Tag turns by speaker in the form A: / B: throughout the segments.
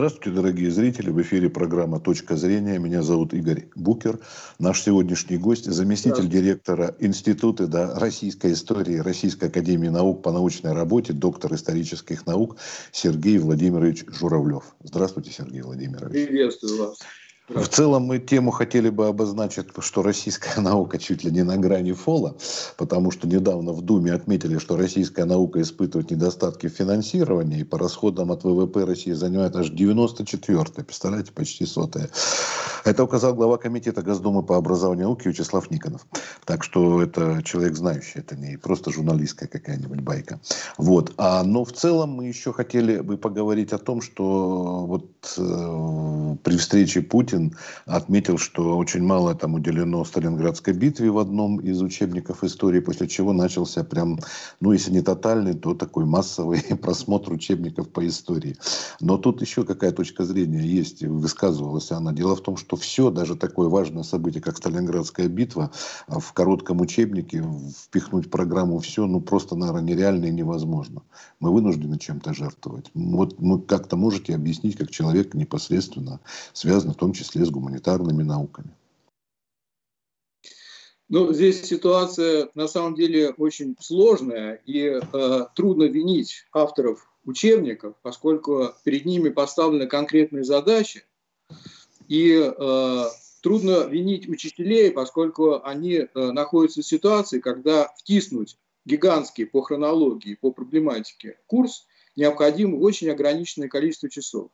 A: Здравствуйте, дорогие зрители. В эфире программа «Точка зрения». Меня зовут Игорь Букер. Наш сегодняшний гость – заместитель директора Института да, российской истории Российской академии наук по научной работе, доктор исторических наук Сергей Владимирович Журавлев. Здравствуйте, Сергей Владимирович.
B: Приветствую вас.
A: В целом мы тему хотели бы обозначить, что российская наука чуть ли не на грани фола, потому что недавно в Думе отметили, что российская наука испытывает недостатки в финансировании, и по расходам от ВВП России занимает аж 94-е, представляете, почти сотое. Это указал глава комитета Госдумы по образованию и науке Вячеслав Никонов. Так что это человек знающий, это не просто журналистская какая-нибудь байка. Вот. А, но в целом мы еще хотели бы поговорить о том, что вот э, при встрече Путина Путин отметил, что очень мало там уделено Сталинградской битве в одном из учебников истории, после чего начался прям, ну если не тотальный, то такой массовый просмотр учебников по истории. Но тут еще какая точка зрения есть, высказывалась она. Дело в том, что все, даже такое важное событие, как Сталинградская битва, в коротком учебнике впихнуть программу все, ну просто, наверное, нереально и невозможно. Мы вынуждены чем-то жертвовать. Вот вы как-то можете объяснить, как человек непосредственно связан в том числе числе с гуманитарными науками.
B: Ну, здесь ситуация на самом деле очень сложная, и э, трудно винить авторов учебников, поскольку перед ними поставлены конкретные задачи, и э, трудно винить учителей, поскольку они э, находятся в ситуации, когда втиснуть гигантский по хронологии, по проблематике курс необходимо очень ограниченное количество часов.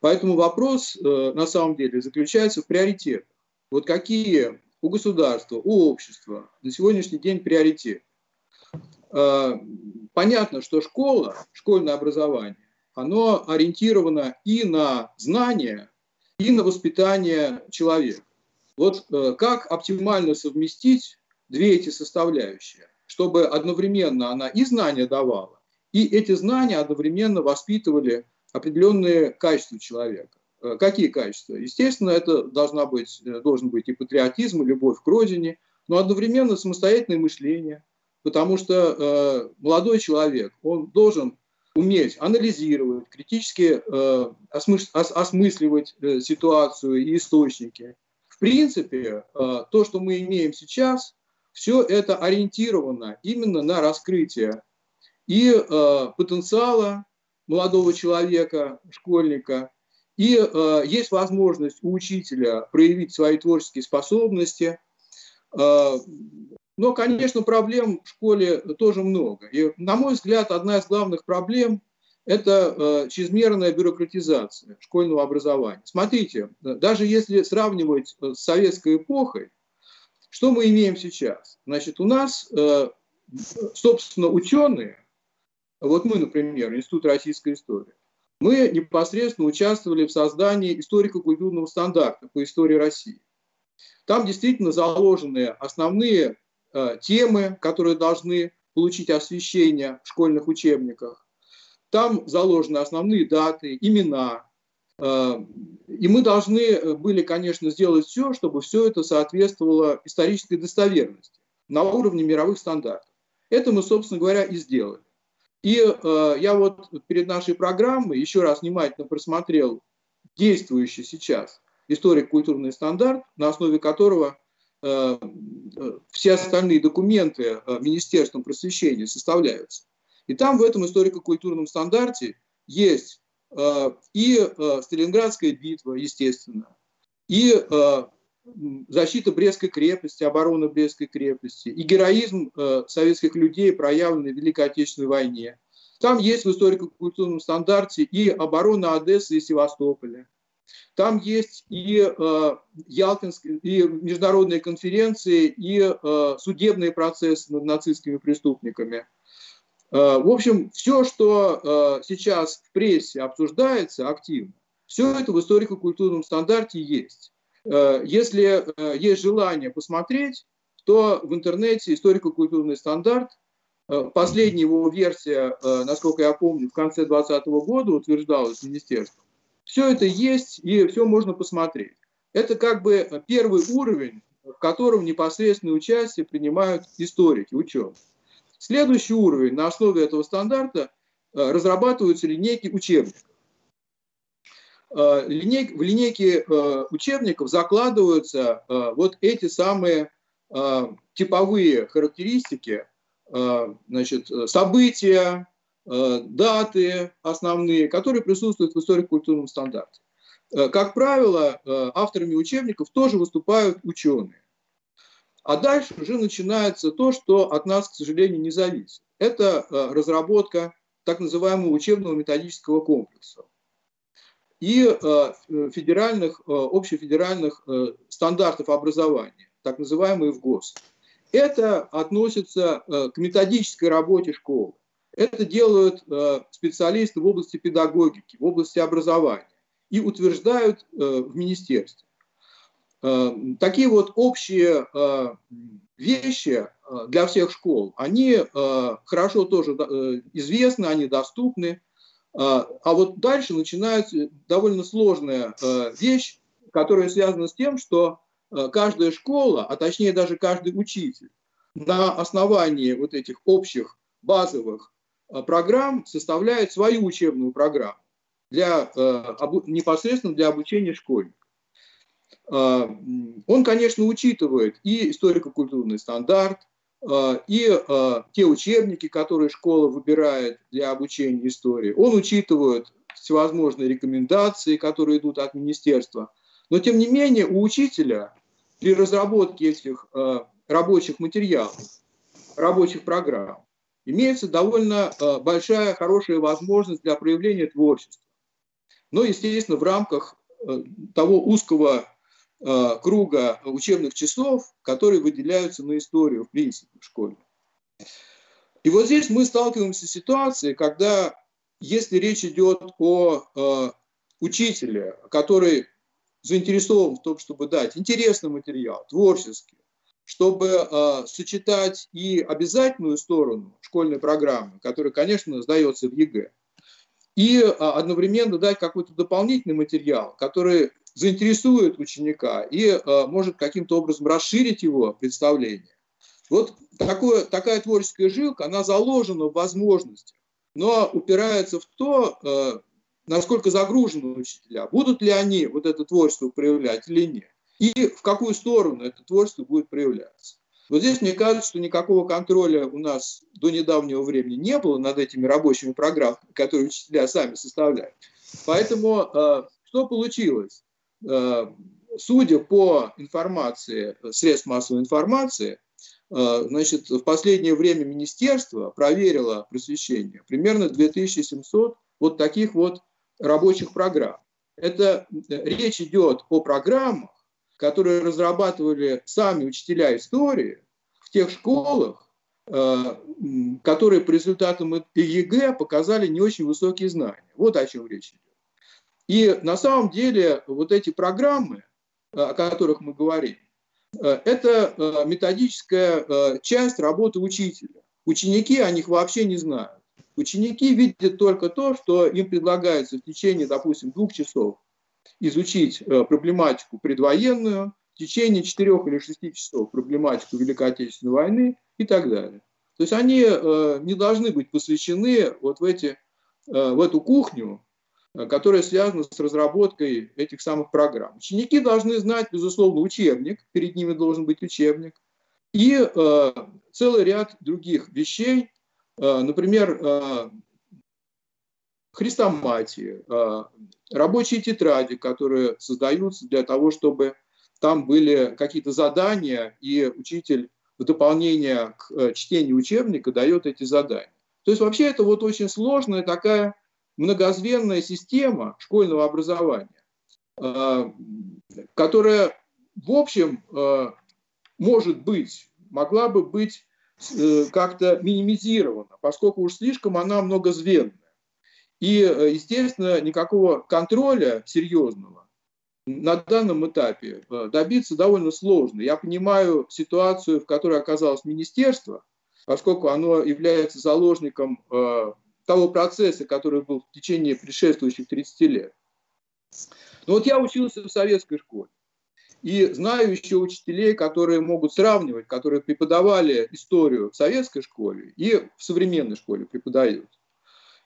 B: Поэтому вопрос э, на самом деле заключается в приоритетах. Вот какие у государства, у общества на сегодняшний день приоритеты? Э, понятно, что школа, школьное образование, оно ориентировано и на знания, и на воспитание человека. Вот э, как оптимально совместить две эти составляющие, чтобы одновременно она и знания давала, и эти знания одновременно воспитывали определенные качества человека. Э, какие качества? Естественно, это должна быть, э, должен быть и патриотизм, и любовь к родине, но одновременно самостоятельное мышление, потому что э, молодой человек, он должен уметь анализировать, критически э, осмыс, ос, осмысливать э, ситуацию и источники. В принципе, э, то, что мы имеем сейчас, все это ориентировано именно на раскрытие и э, потенциала молодого человека, школьника, и э, есть возможность у учителя проявить свои творческие способности. Э, но, конечно, проблем в школе тоже много. И, на мой взгляд, одна из главных проблем – это э, чрезмерная бюрократизация школьного образования. Смотрите, даже если сравнивать с советской эпохой, что мы имеем сейчас? Значит, у нас, э, собственно, ученые вот мы, например, Институт российской истории, мы непосредственно участвовали в создании историко-культурного стандарта по истории России. Там действительно заложены основные э, темы, которые должны получить освещение в школьных учебниках. Там заложены основные даты, имена. Э, и мы должны были, конечно, сделать все, чтобы все это соответствовало исторической достоверности на уровне мировых стандартов. Это мы, собственно говоря, и сделали. И э, я вот перед нашей программой еще раз внимательно просмотрел действующий сейчас историко-культурный стандарт, на основе которого э, э, все остальные документы э, Министерством просвещения составляются. И там в этом историко-культурном стандарте есть э, и э, Сталинградская битва, естественно, и э, защита Брестской крепости, оборона Брестской крепости и героизм э, советских людей, проявленный в Великой Отечественной войне. Там есть в историко-культурном стандарте и оборона Одессы и Севастополя. Там есть и, э, Ялтинские, и международные конференции, и э, судебные процессы над нацистскими преступниками. Э, в общем, все, что э, сейчас в прессе обсуждается активно, все это в историко-культурном стандарте есть. Э, если э, есть желание посмотреть, то в интернете историко-культурный стандарт, э, последняя его версия, насколько я помню, в конце 2020 года утверждалась министерством. Все это есть и все можно посмотреть. Это как бы первый уровень, в котором непосредственное участие принимают историки, ученые. Следующий уровень на основе этого стандарта разрабатываются линейки учебников. В линейке учебников закладываются вот эти самые типовые характеристики, значит, события, даты основные, которые присутствуют в историко-культурном стандарте. Как правило, авторами учебников тоже выступают ученые. А дальше уже начинается то, что от нас, к сожалению, не зависит. Это разработка так называемого учебного методического комплекса и э, федеральных, э, общефедеральных э, стандартов образования, так называемые ВГОС. Это относится к методической работе школы. Это делают специалисты в области педагогики, в области образования и утверждают в министерстве. Такие вот общие вещи для всех школ, они хорошо тоже известны, они доступны, а, а вот дальше начинается довольно сложная э, вещь, которая связана с тем, что э, каждая школа, а точнее даже каждый учитель, на основании вот этих общих базовых э, программ составляет свою учебную программу для, непосредственно для обучения школьников. Он, конечно, учитывает и историко-культурный стандарт, а, и а, те учебники, которые школа выбирает для обучения истории, он учитывает всевозможные рекомендации, которые идут от министерства. Но, тем не менее, у учителя при разработке этих а, рабочих материалов, рабочих программ, имеется довольно большая, хорошая возможность для проявления творчества. Но, естественно, в рамках того узкого круга учебных часов, которые выделяются на историю, в принципе, в школе. И вот здесь мы сталкиваемся с ситуацией, когда, если речь идет о э, учителе, который заинтересован в том, чтобы дать интересный материал, творческий, чтобы э, сочетать и обязательную сторону школьной программы, которая, конечно, сдается в ЕГЭ, и э, одновременно дать какой-то дополнительный материал, который заинтересует ученика и э, может каким-то образом расширить его представление. Вот такое, такая творческая жилка, она заложена в возможностях, но упирается в то, э, насколько загружены учителя, будут ли они вот это творчество проявлять или нет, и в какую сторону это творчество будет проявляться. Вот здесь мне кажется, что никакого контроля у нас до недавнего времени не было над этими рабочими программами, которые учителя сами составляют. Поэтому э, что получилось? Э, судя по информации средств массовой информации, э, значит, в последнее время министерство проверило просвещение примерно 2700 вот таких вот рабочих программ. Это э, речь идет о программах, которые разрабатывали сами учителя истории в тех школах, которые по результатам ЕГЭ показали не очень высокие знания. Вот о чем речь идет. И на самом деле вот эти программы, э, о которых мы говорим, э, это э, методическая часть работы учителя. Ученики о них вообще не знают. Ученики видят только то, что им предлагается в течение, допустим, двух часов изучить проблематику предвоенную, в течение четырех или шести часов проблематику Великой Отечественной войны и так далее. То есть они не должны быть посвящены вот в, эти, в эту кухню, которая связана с разработкой этих самых программ. Ученики должны знать, безусловно, учебник, перед ними должен быть учебник, и э, целый ряд других вещей, э, например, э, хрестоматии, э, рабочие тетради, которые создаются для того, чтобы там были какие-то задания, и учитель в дополнение к э, чтению учебника дает эти задания. То есть вообще это вот очень сложная такая многозвенная система школьного образования, э, которая, в общем, э, может быть, могла бы быть э, как-то минимизирована, поскольку уж слишком она многозвенная. И, естественно, никакого контроля серьезного на данном этапе добиться довольно сложно. Я понимаю ситуацию, в которой оказалось министерство, поскольку оно является заложником того процесса, который был в течение предшествующих 30 лет. Но вот я учился в советской школе. И знаю еще учителей, которые могут сравнивать, которые преподавали историю в советской школе и в современной школе преподают.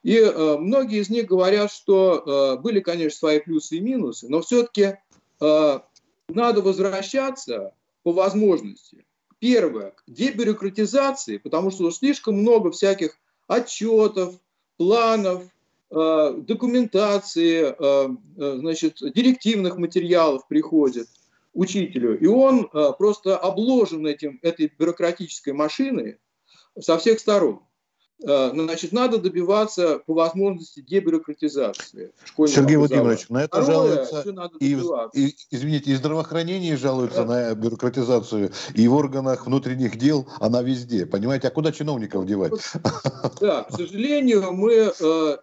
B: И э, многие из них говорят, что э, были, конечно, свои плюсы и минусы, но все-таки э, надо возвращаться по возможности. Первое, к дебюрократизации, потому что слишком много всяких отчетов, планов, э, документации, э, э, значит, директивных материалов приходит учителю, и он просто обложен этим, этой бюрократической машиной со всех сторон. Э, значит, надо добиваться по возможности дебюрократизации.
A: Сергей Владимирович, на это Второе, жалуются и, и, извините, и здравоохранение жалуются да. на бюрократизацию, и в органах внутренних дел она везде. Понимаете, а куда чиновников девать?
B: Да, к сожалению, мы, э,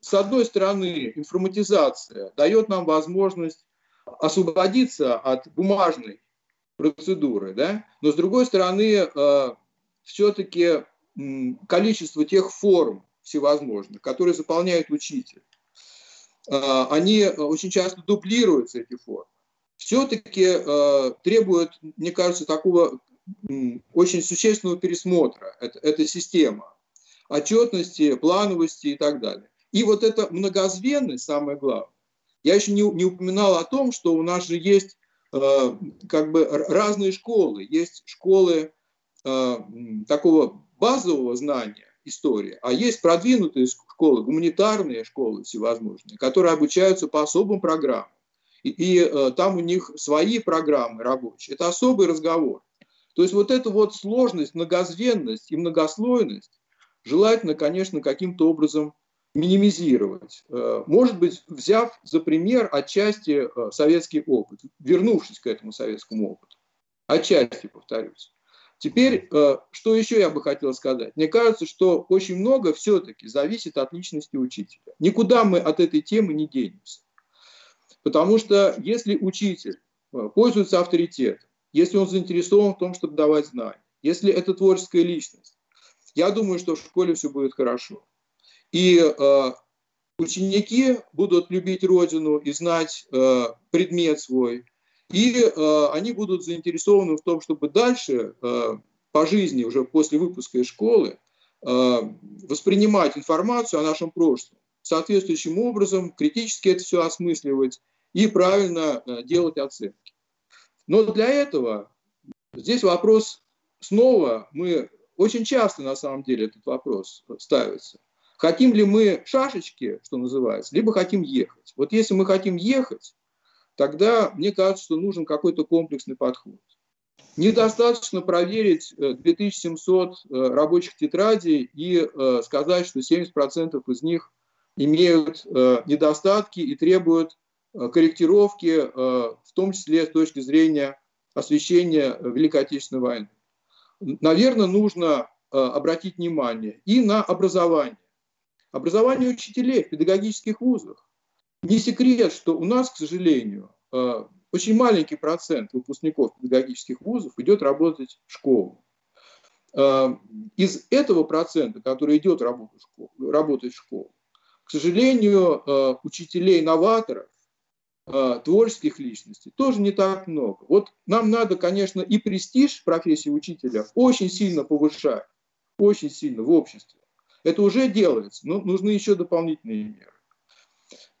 B: с одной стороны, информатизация дает нам возможность освободиться от бумажной процедуры, да? но с другой стороны, э, все-таки количество тех форм всевозможных, которые заполняет учитель, а, они очень часто дублируются, эти формы. Все-таки а, требуют, мне кажется, такого очень существенного пересмотра. Это, это система отчетности, плановости и так далее. И вот эта многозвенность, самое главное. Я еще не, не упоминал о том, что у нас же есть э, как бы разные школы. Есть школы э, такого базового знания истории, а есть продвинутые школы, гуманитарные школы всевозможные, которые обучаются по особым программам. И, и э, там у них свои программы рабочие. Это особый разговор. То есть вот эта вот сложность, многозвенность и многослойность желательно, конечно, каким-то образом минимизировать. Э, может быть, взяв за пример отчасти э, советский опыт, вернувшись к этому советскому опыту. Отчасти, повторюсь. Теперь, э, что еще я бы хотел сказать? Мне кажется, что очень много все-таки зависит от личности учителя. Никуда мы от этой темы не денемся. Потому что если учитель э, пользуется авторитетом, если он заинтересован в том, чтобы давать знания, если это творческая личность, я думаю, что в школе все будет хорошо. И э, ученики будут любить Родину и знать предмет свой, и э, они будут заинтересованы в том, чтобы дальше э, по жизни, уже после выпуска из школы, э, воспринимать информацию о нашем прошлом соответствующим образом, критически это все осмысливать и правильно э, делать оценки. Но для этого здесь вопрос снова, мы очень часто на самом деле этот вопрос ставится. Хотим ли мы шашечки, что называется, либо хотим ехать. Вот если мы хотим ехать, тогда мне кажется, что нужен какой-то комплексный подход. Недостаточно проверить 2700 э, э, рабочих тетрадей и э, сказать, что 70% из них имеют недостатки и требуют корректировки, в том числе с точки зрения освещения Великой Отечественной войны. Наверное, нужно обратить внимание и на образование. Образование учителей в педагогических вузах. Не секрет, что у нас, к сожалению, э, очень маленький процент выпускников педагогических вузов идет работать в школу. Э, из этого процента, который идет работать в школу, к сожалению, э, учителей-новаторов, творческих личностей тоже не так много. Вот нам надо, конечно, и престиж профессии учителя очень сильно повышать, очень сильно в обществе. Это уже делается, но нужны еще дополнительные меры.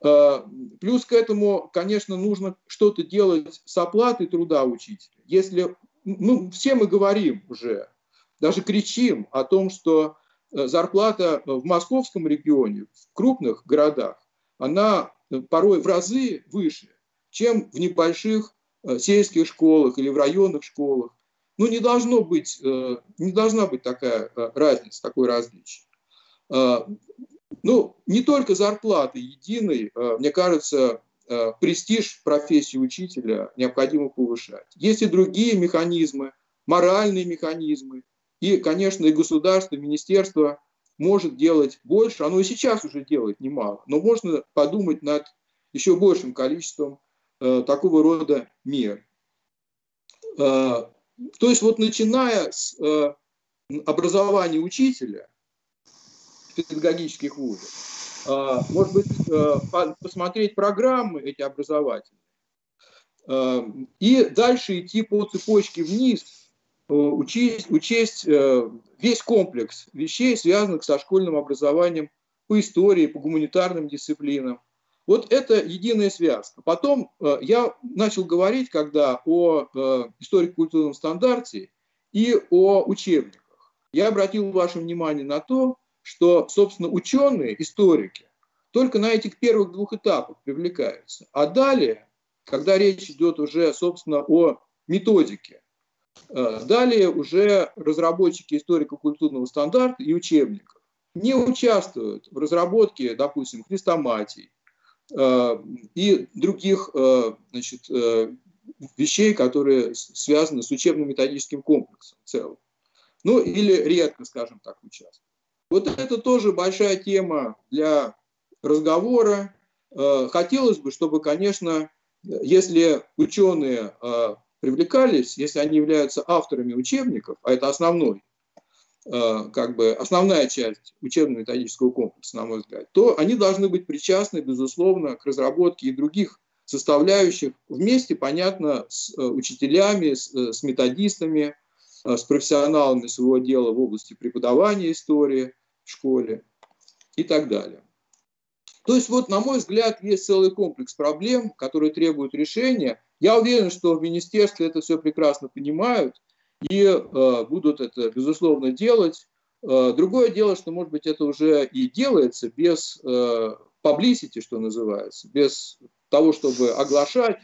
B: Э, плюс к этому, конечно, нужно что-то делать с оплатой труда учителя. Если, ну, все мы говорим уже, даже кричим о том, что э, зарплата в московском регионе, в крупных городах, она порой в разы выше, чем в небольших э, сельских школах или в районных школах. Ну, не должно быть, не должна быть такая разница, такое различие. Ну, не только зарплаты единой, э, мне кажется, э, престиж профессии учителя необходимо повышать. Есть и другие механизмы, моральные механизмы. И, конечно, и государство, и министерство может делать больше. Оно и сейчас уже делает немало. Но можно подумать над еще большим количеством э, такого рода мер. Э, то есть вот начиная с э, образования учителя, педагогических вузов. А, может быть, э, посмотреть программы эти образовательные а, и дальше идти по цепочке вниз, э, учесть, учесть э, весь комплекс вещей, связанных со школьным образованием по истории, по гуманитарным дисциплинам. Вот это единая связка. Потом э, я начал говорить, когда о э, историко-культурном стандарте и о учебниках. Я обратил ваше внимание на то, что, собственно, ученые, историки, только на этих первых двух этапах привлекаются. А далее, когда речь идет уже, собственно, о методике, э, далее уже разработчики историко-культурного стандарта и учебников не участвуют в разработке, допустим, хрестоматий, Э, и других э, значит, вещей, которые связаны с учебно-методическим комплексом в целом. Ну или редко, скажем так, участвуют. Вот это тоже большая тема для разговора. Хотелось бы, чтобы, конечно, если ученые привлекались, если они являются авторами учебников, а это основной Э, как бы основная часть учебно-методического комплекса, на мой взгляд, то они должны быть причастны, безусловно, к разработке и других составляющих вместе, понятно, с э, учителями, э, с методистами, с профессионалами своего дела в области преподавания истории в школе и так далее. То есть вот, на мой взгляд, есть целый комплекс проблем, которые требуют решения. Я уверен, что в министерстве это все прекрасно понимают – и э, будут это, безусловно, делать. Э, другое дело, что, может быть, это уже и делается без э, publicity, что называется, без того, чтобы оглашать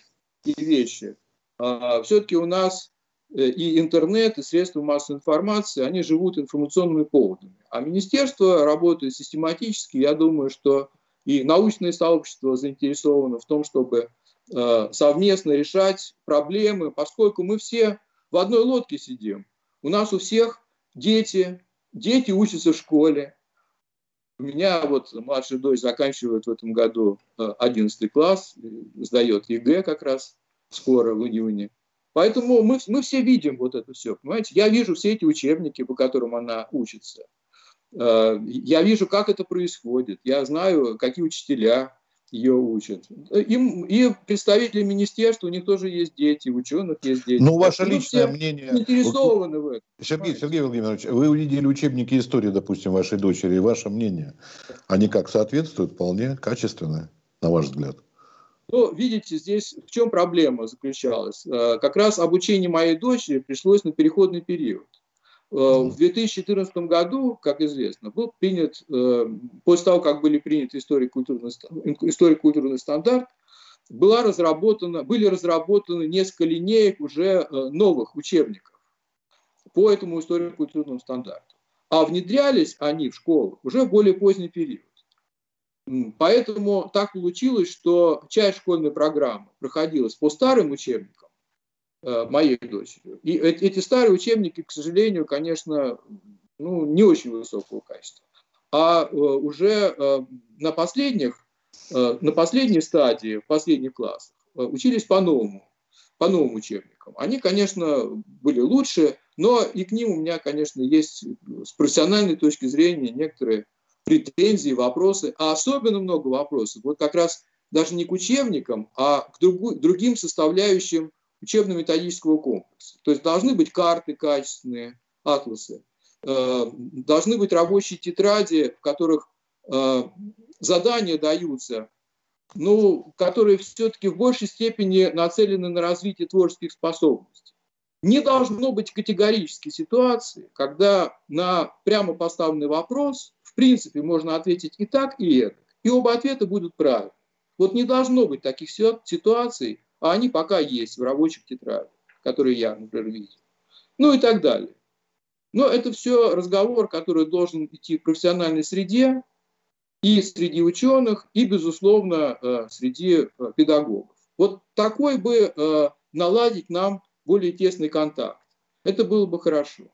B: эти вещи. Э, все-таки у нас и интернет, и средства массовой информации, они живут информационными поводами. А министерство работает систематически. Я думаю, что и научное сообщество заинтересовано в том, чтобы э, совместно решать проблемы, поскольку мы все в одной лодке сидим. У нас у всех дети, дети учатся в школе. У меня вот младшая дочь заканчивает в этом году 11 э, класс, сдает ЕГЭ как раз скоро в июне. Поэтому мы, мы все видим вот это все, понимаете? Я вижу все эти учебники, по которым она учится. Э, я вижу, как это происходит. Я знаю, какие учителя, ее учат. Им, и представители министерства, у них тоже есть дети, ученых есть дети.
A: Ну, ваше так, личное мнение...
B: Интересованы в этом.
A: Сергей, Сергей Владимирович, вы увидели учебники истории, допустим, вашей дочери, и ваше мнение, они как соответствуют вполне качественно, на ваш взгляд?
B: Ну, видите, здесь в чем проблема заключалась? Э, как раз обучение моей дочери пришлось на переходный период. Э, в 2014 году, как известно, был принят, э, после того, как были приняты историко-культурный, историко-культурный стандарт, была разработана, были разработаны несколько линеек уже новых учебников по этому историко-культурному стандарту. А внедрялись они в школу уже в более поздний период. Поэтому так получилось, что часть школьной программы проходилась по старым учебникам, Э, моей дочерью. И эти старые учебники, к сожалению, конечно, ну, не очень высокого качества. А э, уже э, на последних, на последней стадии, в последних классах, учились по-новому, по новым учебникам. Они, конечно, были лучше, но и к ним у меня, конечно, есть с профессиональной точки зрения некоторые претензии, вопросы, а особенно много вопросов. Вот как раз даже не к учебникам, а к другим составляющим учебно-методического комплекса. То есть должны быть карты качественные, атласы, э, должны быть рабочие тетради, в которых э, задания даются, ну, которые все-таки в большей степени нацелены на развитие творческих способностей. Не должно быть категорической ситуации, когда на прямо поставленный вопрос, принципе, можно ответить и так, и это. И оба ответа будут правильны. Вот не должно быть таких ситуаций, а они пока есть в рабочих тетрадях, которые я, например, видел. Ну и так далее. Но это все разговор, который должен идти в профессиональной среде, и среди ученых, и, безусловно, э, среди э, педагогов. Вот такой бы э, наладить нам более тесный контакт. Это было бы хорошо.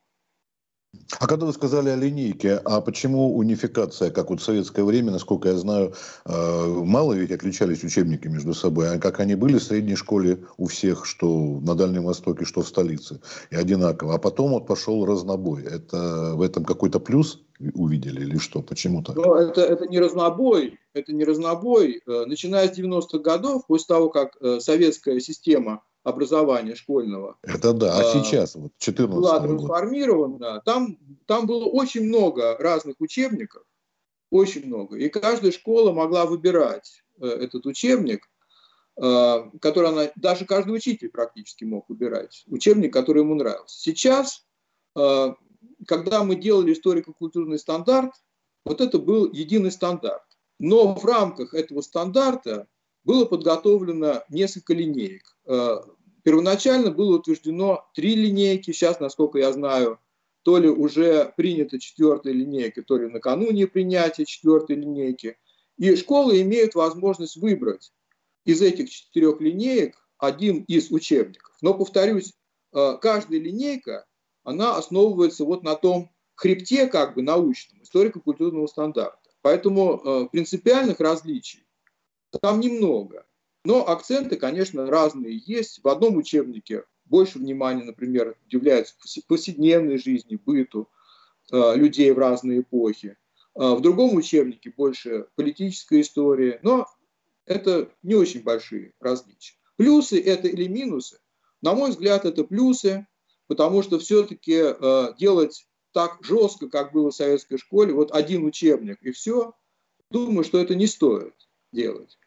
A: А когда вы сказали о линейке, а почему унификация, как вот в советское время, насколько я знаю, э, мало ведь отличались учебники между собой, а как они были в средней школе у всех, что на Дальнем Востоке, что в столице, и одинаково. А потом вот пошел разнобой. Это в этом какой-то плюс увидели или что? Почему так?
B: Но это, это не разнобой, это не разнобой. Э, начиная с 90-х годов, после того, как э, советская система образования школьного.
A: Это да, а, а сейчас, вот 14
B: Была трансформирована, там, там было очень много разных учебников, очень много. И каждая школа могла выбирать э, этот учебник, э, который она, даже каждый учитель практически мог выбирать, учебник, который ему нравился. Сейчас, э, когда мы делали историко-культурный стандарт, вот это был единый стандарт. Но в рамках этого стандарта было подготовлено несколько линеек. Первоначально было утверждено три линейки, сейчас, насколько я знаю, то ли уже принята четвертая линейка, то ли накануне принятия четвертой линейки. И школы имеют возможность выбрать из этих четырех линеек один из учебников. Но, повторюсь, э, каждая линейка, она основывается вот на том хребте как бы научном, историко-культурного стандарта. Поэтому э, принципиальных различий там немного. Но акценты, конечно, разные есть. В одном учебнике больше внимания, например, уделяется повседневной жизни, быту э, людей в разные эпохи. Э, в другом учебнике больше политическая история, но это не очень большие различия. Плюсы это или минусы? На мой взгляд, это плюсы, потому что все-таки э, делать так жестко, как было в советской школе, вот один учебник и все, думаю, что это не стоит делать.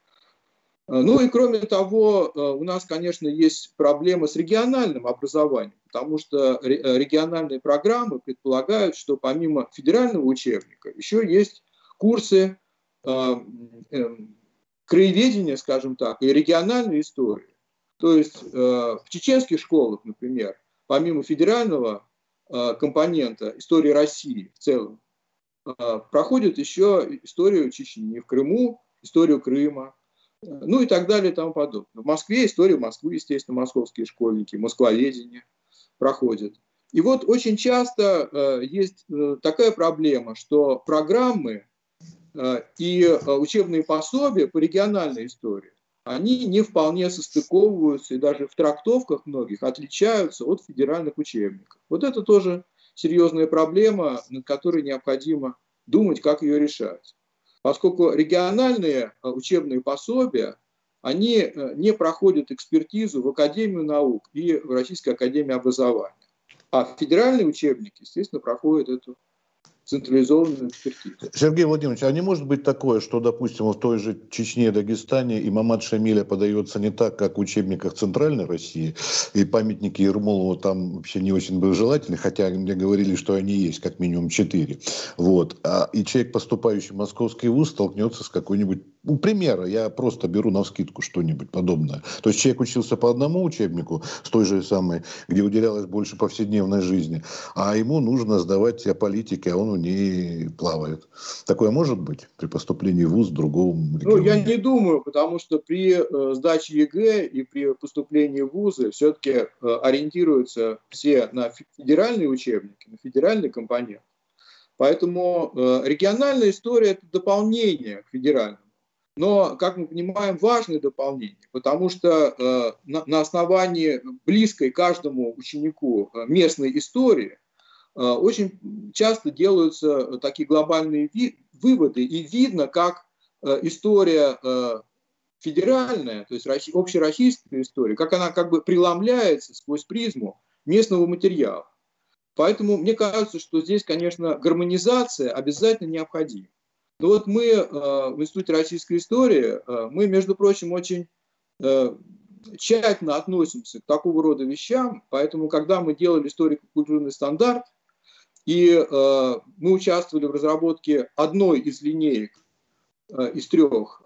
B: Э, ну и кроме того, э, у нас, конечно, есть проблемы с региональным образованием, потому что э, региональные программы предполагают, что помимо федерального учебника еще есть курсы краеведения, скажем так, и региональной истории. То есть в чеченских школах, например, помимо федерального компонента истории России в целом, проходит еще историю Чечни в Крыму, историю Крыма, ну и так далее и тому подобное. В Москве история Москвы, естественно, московские школьники, москвоведение проходят. И вот очень часто э, есть э, такая проблема, что программы э, и э, учебные пособия по региональной истории, они не вполне состыковываются и даже в трактовках многих отличаются от федеральных учебников. Вот это тоже серьезная проблема, над которой необходимо думать, как ее решать поскольку региональные э, учебные пособия, они э, не проходят экспертизу в Академию наук и в Российской Академии образования. А федеральные учебники, естественно, проходят эту централизованную экспертизу.
A: Сергей Владимирович, а не может быть такое, что, допустим, в той же Чечне, Дагестане и Мамад Шамиля подается не так, как в учебниках Центральной России, и памятники Ермолову там вообще не очень бы желательны, хотя мне говорили, что они есть, как минимум четыре. Вот. А, и человек, поступающий в московский вуз, столкнется с какой-нибудь у примера, я просто беру на скидку что-нибудь подобное. То есть человек учился по одному учебнику, с той же самой, где уделялось больше повседневной жизни, а ему нужно сдавать о политике, а он в ней плавает. Такое может быть при поступлении в ВУЗ в другом
B: регионе? Ну, я не думаю, потому что при э, сдаче ЕГЭ и при поступлении в ВУЗы все-таки э, ориентируются все на федеральные учебники, на федеральный компонент. Поэтому э, региональная история – это дополнение к федеральному но, как мы понимаем, важное дополнение, потому что э, на, основании близкой каждому ученику э, местной истории э, очень часто делаются такие глобальные ви- выводы, и видно, как э, история э, федеральная, то есть общероссийская история, как она как бы преломляется сквозь призму местного материала. Поэтому мне кажется, что здесь, конечно, гармонизация обязательно необходима. Ну вот мы э, в Институте российской истории, э, мы, между прочим, очень э, тщательно относимся к такого рода вещам, поэтому, когда мы делали историко-культурный стандарт, и мы участвовали в разработке одной из линеек из трех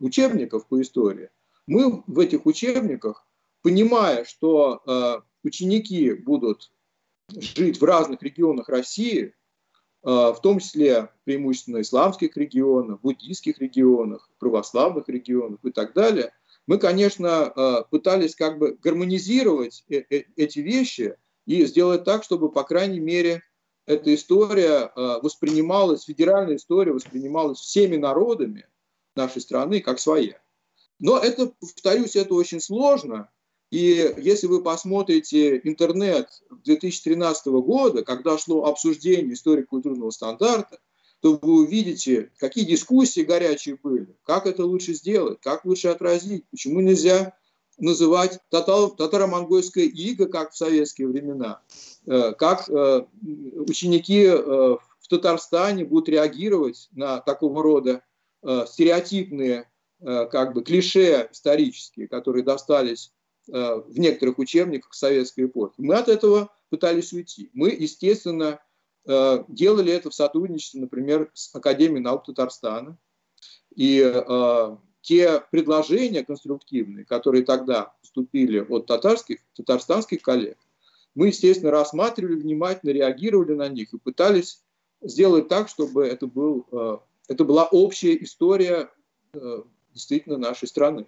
B: учебников по истории, мы в этих учебниках, понимая, что ученики будут жить в разных регионах России, в том числе преимущественно исламских регионах, буддийских регионах, православных регионах и так далее, мы, конечно, а, пытались как бы гармонизировать э, э, эти вещи и сделать так, чтобы, по крайней мере, эта история а, воспринималась, федеральная история воспринималась всеми народами нашей страны как своя. Но это, повторюсь, это очень сложно, и если вы посмотрите интернет 2013 года, когда шло обсуждение истории культурного стандарта, то вы увидите, какие дискуссии горячие были, как это лучше сделать, как лучше отразить, почему нельзя называть татаро-монгольское иго, как в советские времена, э, как э, ученики э, в Татарстане будут реагировать на такого рода стереотипные как бы клише исторические, которые достались в некоторых учебниках советской эпохи. Мы от этого пытались уйти. Мы, естественно, э, делали это в сотрудничестве, например, с Академией наук Татарстана. И э, те предложения конструктивные, которые тогда поступили от татарских, татарстанских коллег, мы, естественно, рассматривали внимательно, реагировали на них и пытались сделать так, чтобы это, был, э, это была общая история э, действительно нашей страны.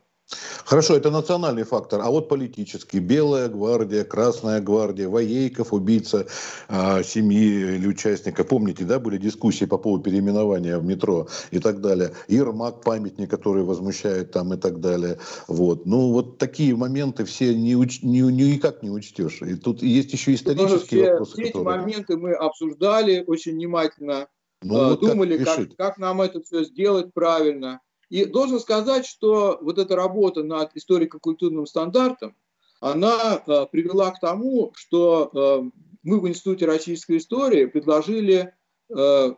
A: Хорошо, это национальный фактор. А вот политический. Белая гвардия, Красная гвардия, Воейков, убийца э, семьи или участника. Помните, да, были дискуссии по поводу переименования в метро и так далее. Ермак, памятник, который возмущает там и так далее. Вот. Ну, вот такие моменты все не уч, не, никак не учтешь. И тут есть еще исторические
B: все, вопросы. Все которые... эти моменты мы обсуждали очень внимательно. Ну, вот думали, как, как, как нам это все сделать правильно. И должен сказать, что вот эта работа над историко-культурным стандартом, она э, привела к тому, что э, мы в Институте российской истории предложили э,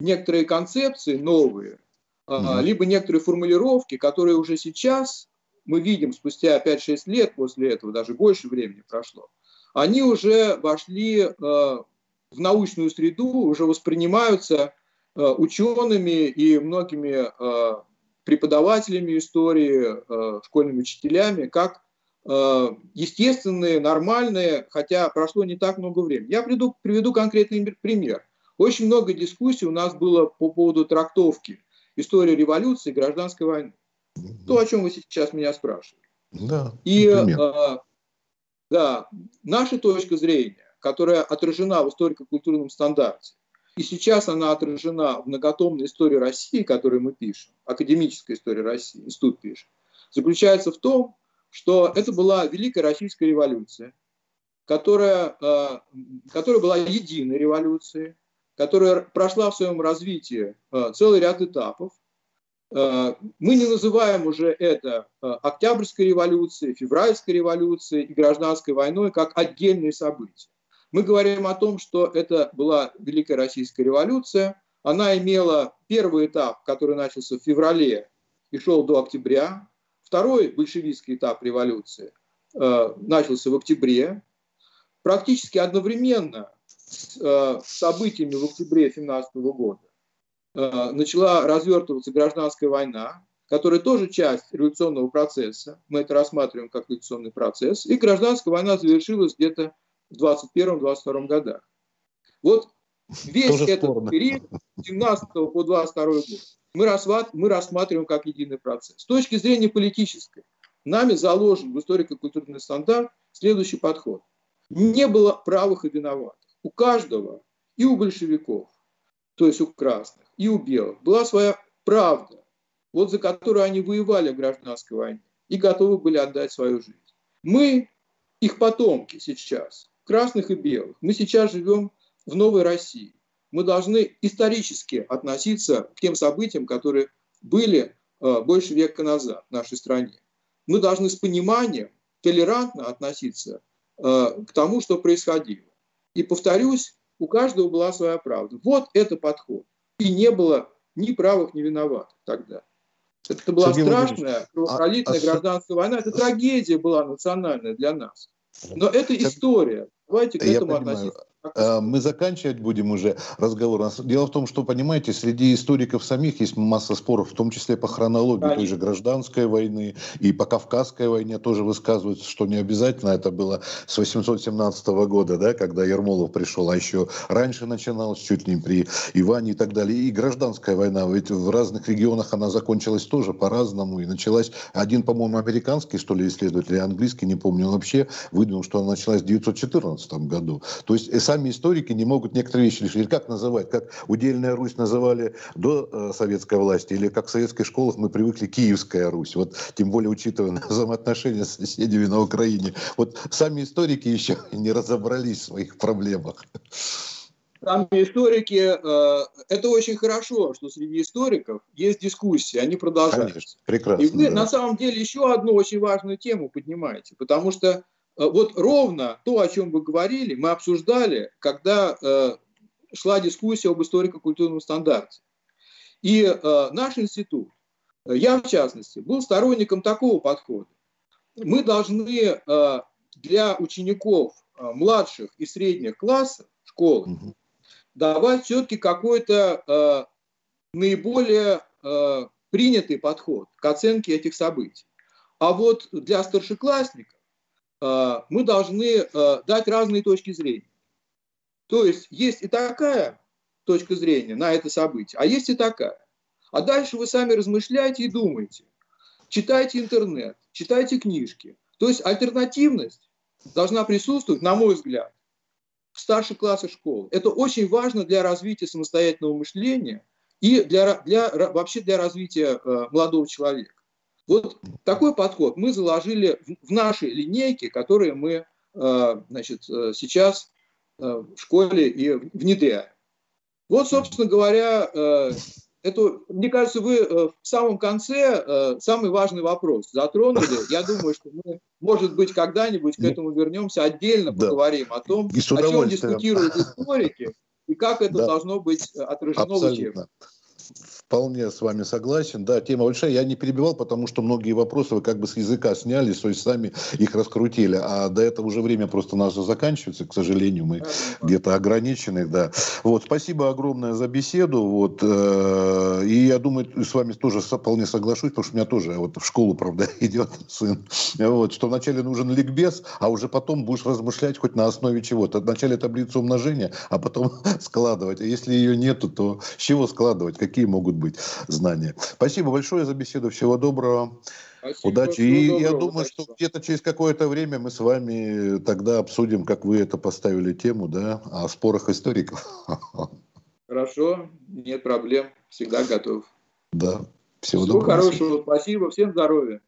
B: некоторые концепции новые, mm-hmm. либо некоторые формулировки, которые уже сейчас мы видим спустя 5-6 лет после этого, даже больше времени прошло, они уже вошли э, в научную среду, уже воспринимаются э, учеными и многими э, преподавателями истории, э, школьными учителями, как э, естественные, нормальные, хотя прошло не так много времени. Я приведу, приведу конкретный пример. Очень много дискуссий у нас было по поводу трактовки истории революции и гражданской войны. То, о чем вы сейчас меня спрашиваете. Да, и э, да, наша точка зрения, которая отражена в историко-культурном стандарте, и сейчас она отражена в многотомной истории России, которую мы пишем, академическая история России, институт пишет, заключается в том, что это была Великая Российская революция, которая, э, которая была единой революцией, которая прошла в своем развитии э, целый ряд этапов. Э, мы не называем уже это Октябрьской революцией, Февральской революцией и Гражданской войной как отдельные события. Мы говорим о том, что это была Великая Российская революция. Она имела первый этап, который начался в феврале и шел до октября. Второй большевистский этап революции э, начался в октябре. Практически одновременно с э, событиями в октябре 17 года э, начала развертываться гражданская война, которая тоже часть революционного процесса. Мы это рассматриваем как революционный процесс. И гражданская война завершилась где-то в 21-22 годах. Вот весь Тоже этот спорно. период, 17 по 22 год, мы, мы рассматриваем как единый процесс. С точки зрения политической, нами заложен в историко-культурный стандарт следующий подход. Не было правых и виноватых. У каждого, и у большевиков, то есть у красных, и у белых, была своя правда, вот за которую они воевали в гражданской войне и готовы были отдать свою жизнь. Мы, их потомки сейчас, красных и белых. Мы сейчас живем в новой России. Мы должны исторически относиться к тем событиям, которые были э, больше века назад в нашей стране. Мы должны с пониманием, толерантно относиться э, к тому, что происходило. И повторюсь, у каждого была своя правда. Вот это подход. И не было ни правых, ни виноватых тогда. Это была Сергей страшная, кровопролитная а, а, гражданская война. Это трагедия была национальная для нас. Но это история. Давайте к этому Я относиться.
A: Э, мы заканчивать будем уже разговор. Дело в том, что, понимаете, среди историков самих есть масса споров, в том числе по хронологии Конечно. той же гражданской войны и по Кавказской войне тоже высказываются, что не обязательно это было с 817 года, да, когда Ермолов пришел, а еще раньше начиналось, чуть ли не при Иване и так далее. И гражданская война, ведь в разных регионах она закончилась тоже по-разному. И началась, один, по-моему, американский, что ли, исследователь, английский, не помню, он вообще выдумал, что она началась в 1914 году. То есть сами историки не могут некоторые вещи решить. Как называть? Как удельная Русь называли до э, советской власти? Или как в советских школах мы привыкли Киевская Русь? Вот тем более учитывая взаимоотношения с соседями на Украине. Вот сами историки еще не разобрались в своих проблемах.
B: Сами историки, э, это очень хорошо, что среди историков есть дискуссии, они продолжаются. Конечно, прекрасно. И вы да. на самом деле еще одну очень важную тему поднимаете, потому что вот ровно то, о чем вы говорили, мы обсуждали, когда э, шла дискуссия об историко-культурном стандарте. И э, наш институт, я в частности, был сторонником такого подхода. Мы должны э, для учеников э, младших и средних классов школы давать все-таки какой-то э, наиболее э, принятый подход к оценке этих событий. А вот для старшеклассников э, мы должны э, дать разные точки зрения. То есть есть и такая точка зрения на это событие, а есть и такая. А дальше вы сами размышляете и думаете. Читайте интернет, читайте книжки. То есть альтернативность должна присутствовать, на мой взгляд, в старших классах школы. Это очень важно для развития самостоятельного мышления и для, для, вообще для развития э, молодого человека. Вот такой подход мы заложили в, нашей линейке, которые мы э, значит, э, сейчас э, в школе и внедряем. Вот, собственно говоря, это, мне кажется, вы в самом конце самый важный вопрос затронули. Я думаю, что мы, может быть, когда-нибудь к этому вернемся, отдельно да. поговорим о том, о чем дискутируют историки и как это да. должно быть отражено Абсолютно. в учебниках.
A: Вполне с вами согласен. Да, тема большая. Я не перебивал, потому что многие вопросы вы как бы с языка сняли, то есть сами их раскрутили. А до этого уже время просто наше заканчивается. К сожалению, мы где-то ограничены. Да. Вот, спасибо огромное за беседу. Вот, э, и я думаю, с вами тоже вполне соглашусь, потому что у меня тоже вот в школу, правда, идет сын. Вот, что вначале нужен ликбез, а уже потом будешь размышлять хоть на основе чего-то. Вначале таблицу умножения, а потом складывать. А если ее нету, то с чего складывать? Какие могут быть знания. Спасибо большое за беседу. Всего доброго. Спасибо, Удачи. И доброго, я думаю, удачи. что где-то через какое-то время мы с вами тогда обсудим, как вы это поставили тему, да, о спорах историков.
B: Хорошо, нет проблем, всегда готов.
A: Да, всего,
B: всего
A: доброго.
B: хорошего, спасибо, всем здоровья.